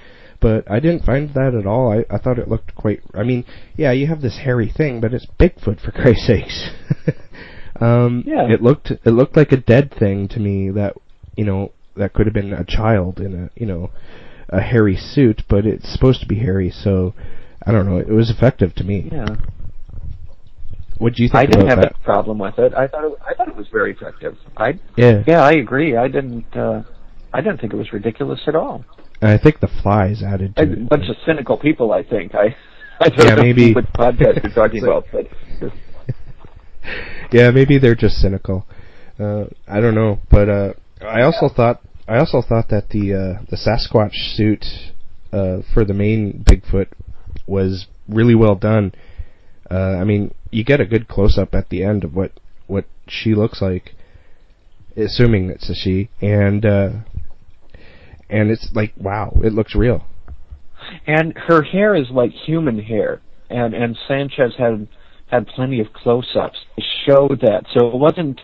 but I didn't find that at all. I I thought it looked quite. I mean, yeah, you have this hairy thing, but it's Bigfoot for Christ's sakes. um, Yeah. it looked it looked like a dead thing to me that you know that could have been a child in a you know a hairy suit, but it's supposed to be hairy, so I don't know. It was effective to me. Yeah. What do you think I didn't have that? a problem with it. I thought it, I thought it was very effective. I Yeah. yeah, I agree. I didn't uh, I didn't think it was ridiculous at all. And I think the flies added to A it. bunch of cynical people, I think. I I don't Yeah, know maybe- what podcast you're talking about, but yeah, maybe they're just cynical. Uh, I don't know, but uh, I also thought I also thought that the uh, the Sasquatch suit uh, for the main Bigfoot was really well done. Uh, I mean, you get a good close up at the end of what what she looks like, assuming it's a she, and uh, and it's like wow, it looks real. and her hair is like human hair, and and Sanchez had had plenty of close-ups to show that. So it wasn't,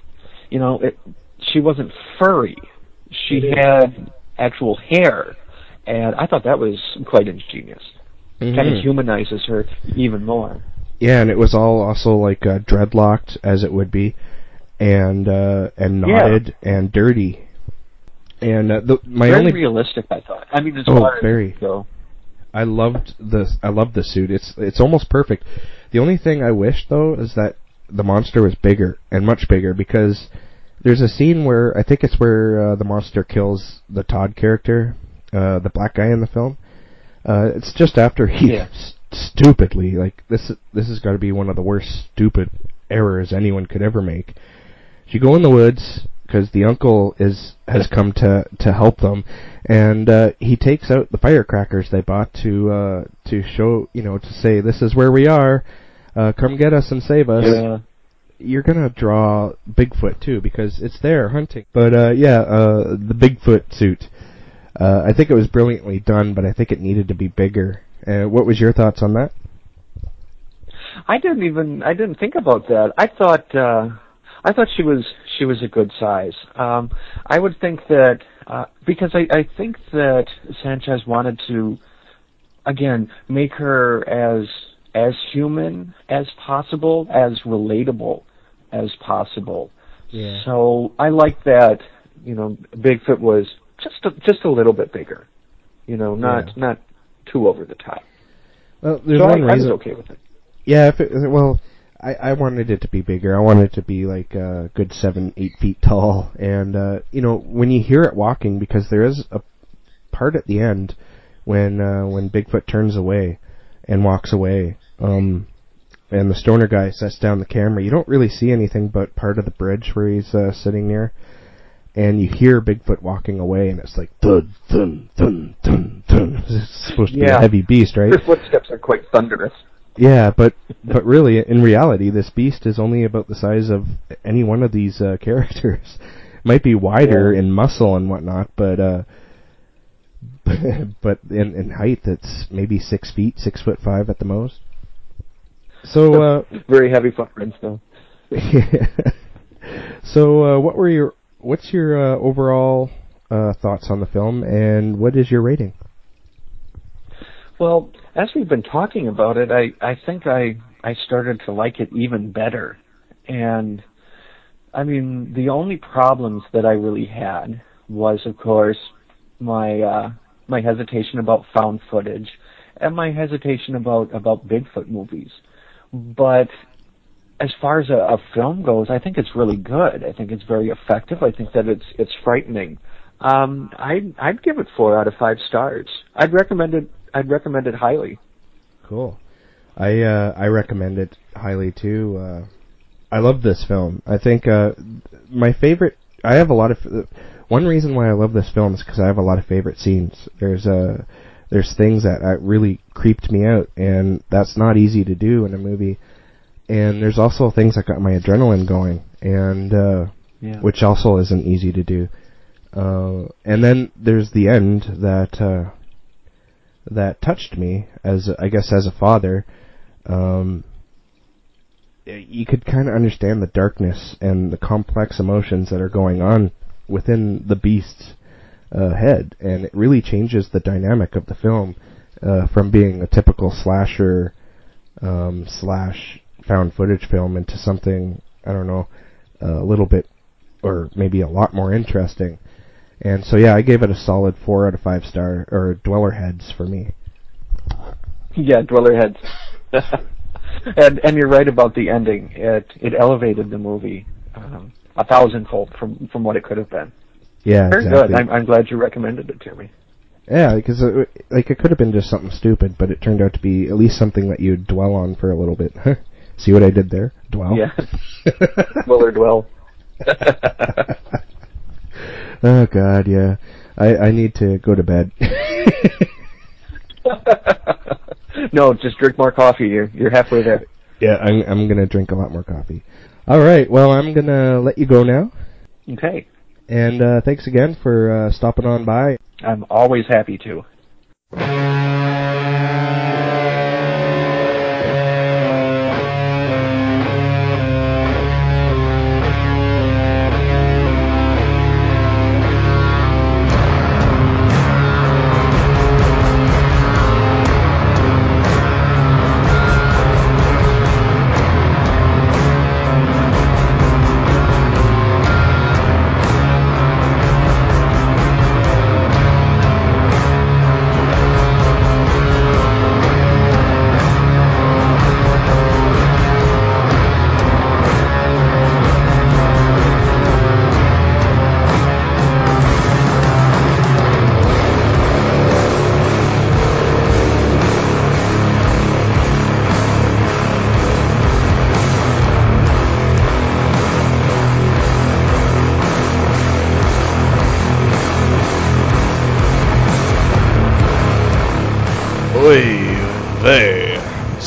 you know, it, she wasn't furry. She had actual hair, and I thought that was quite ingenious. Kind Mhm. of humanizes her even more. Yeah, and it was all also like uh, dreadlocked as it would be, and uh, and Yeah. knotted and dirty. And uh, the, my very only realistic, I thought. I mean, as Oh, far very. as go. I loved the I loved the suit. It's it's almost perfect. The only thing I wish though is that the monster was bigger and much bigger because there's a scene where I think it's where uh, the monster kills the Todd character, uh, the black guy in the film. Uh, it's just after he Yeah. s- stupidly like this. This has got to be one of the worst stupid errors anyone could ever make. You go in the woods because the uncle is has come to to help them, and uh, he takes out the firecrackers they bought to uh, to show you know to say this is where we are, uh, come get us and save us. Yeah. You're gonna draw Bigfoot too because it's there hunting. But uh, yeah, uh, the Bigfoot suit. Uh, I think it was brilliantly done, but I think it needed to be bigger. Uh, what was your thoughts on that? I didn't even I didn't think about that. I thought uh I thought she was she was a good size. Um I would think that uh because I I think that Sanchez wanted to again make her as as human as possible, as relatable as possible. Yeah. So I like that, you know, Bigfoot was just a, just a little bit bigger. You know, not Yeah. not too over the top. Well, there's so one I, I was okay with it. Yeah, if it, well, I I wanted it to be bigger. I wanted it to be like a good seven, eight feet tall. And uh, you know, when you hear it walking, because there is a part at the end when uh, when Bigfoot turns away and walks away, um, and the stoner guy sets down the camera. You don't really see anything but part of the bridge where he's uh, sitting near, and you hear Bigfoot walking away, and it's like thud, thud, thud, thud, thud. It's supposed to be a heavy beast, right? Her footsteps are quite thunderous. Yeah, but but really, in reality, this beast is only about the size of any one of these uh, characters. Might be wider Yeah. in muscle and whatnot, but uh, but in in height, it's maybe six feet, six foot five at the most. So uh, Very heavy footprints, though. so uh, what were your what's your uh, overall uh, thoughts on the film, and what is your rating? Well, as we've been talking about it, I I think I I started to like it even better, and I mean the only problems that I really had was, of course, my uh, my hesitation about found footage and my hesitation about about Bigfoot movies. But as far as a, a film goes, I think it's really good. I think it's very effective. I think that it's it's frightening. Um, I'd I'd give it four out of five stars. I'd recommend it. I'd recommend it highly. Cool. I uh, I recommend it highly too. Uh, I love this film. I think uh, my favorite. I have a lot of. One reason why I love this film is because I have a lot of favorite scenes. There's a uh, there's things that, that really creeped me out, and that's not easy to do in a movie. And there's also things that got my adrenaline going, and uh, yeah. which also isn't easy to do. Uh, and then there's the end that uh, that touched me as I guess as a father. Um, you could kind of understand the darkness and the complex emotions that are going on within the beast's uh, head, and it really changes the dynamic of the film uh, from being a typical slasher um, slash found footage film into something I don't know a little bit or maybe a lot more interesting. And so yeah, I gave it a solid four out of five star or dweller heads for me. Yeah, dweller heads. and and you're right about the ending. It it elevated the movie um, a thousandfold from from what it could have been. Yeah, Very exactly. good. I'm, I'm glad you recommended it to me. Yeah, because it, like it could have been just something stupid, but it turned out to be at least something that you'd dwell on for a little bit. See what I did there? Dwell. Yeah. dwell or dwell. oh God, yeah. I I need to go to bed. no, just drink more coffee. You're you're halfway there. Yeah, I'm I'm gonna drink a lot more coffee. All right, well I'm gonna let you go now. Okay. And uh, thanks again for uh, stopping on by. I'm always happy to.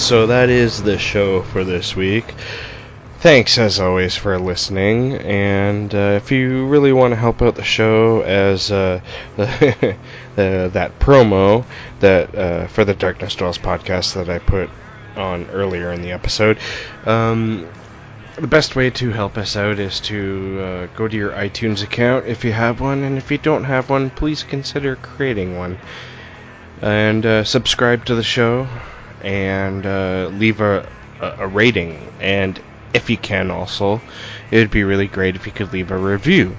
So that is the show for this week. Thanks, as always, for listening. And uh, if you really want to help out the show, as uh, that promo that uh, for the Darkness Dwells podcast that I put on earlier in the episode, um, the best way to help us out is to uh, go to your iTunes account if you have one, and if you don't have one, please consider creating one. And uh, subscribe to the show and uh, leave a, a, rating. And if you can, also, it would be really great if you could leave a review.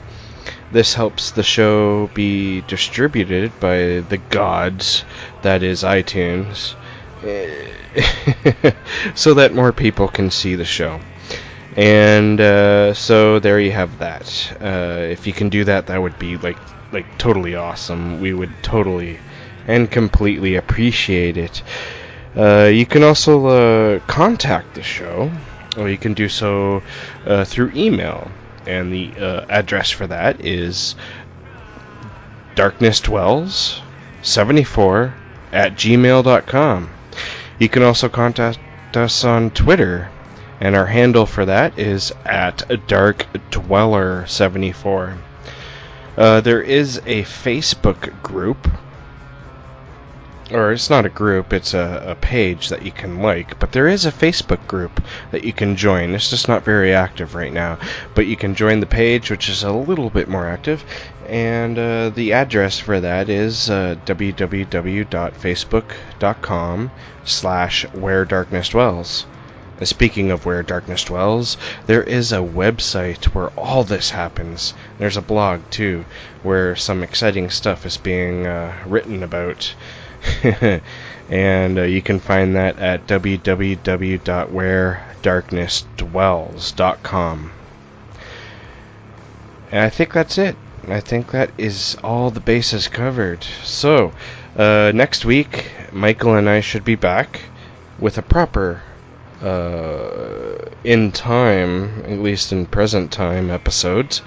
This helps the show be distributed by the gods, that is iTunes, so that more people can see the show. And uh, so there you have that. Uh, if you can do that, that would be like like totally awesome. We would totally and completely appreciate it. Uh, you can also uh, contact the show, or you can do so uh, through email. And the uh, address for that is darknessdwells74 at gmail.com. You can also contact us on Twitter, and our handle for that is at darkdweller74. Uh, there is a Facebook group or it's not a group, it's a, a, page that you can like, but there is a Facebook group that you can join. It's just not very active right now, but you can join the page, which is a little bit more active, and uh, the address for that is uh, www.facebook.com slash where darkness dwells. Speaking of Where Darkness Dwells, there is a website where all this happens. There's a blog, too, where some exciting stuff is being uh, written about. and uh, you can find that at www.wheredarknessdwells.com. And I think that's it. I think that is all the bases covered. So, uh, next week, Michael and I should be back with a proper uh, in time, at least in present time, episodes.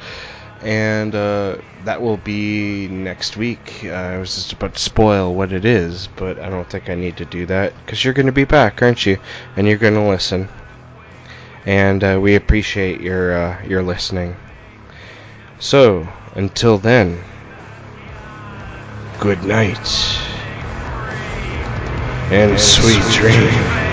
And uh, that will be next week. Uh, I was just about to spoil what it is, but I don't think I need to do that because you're going to be back, aren't you? And you're going to listen. And uh, we appreciate your uh, your listening. So until then, good night and, and sweet, sweet dreams. dreams.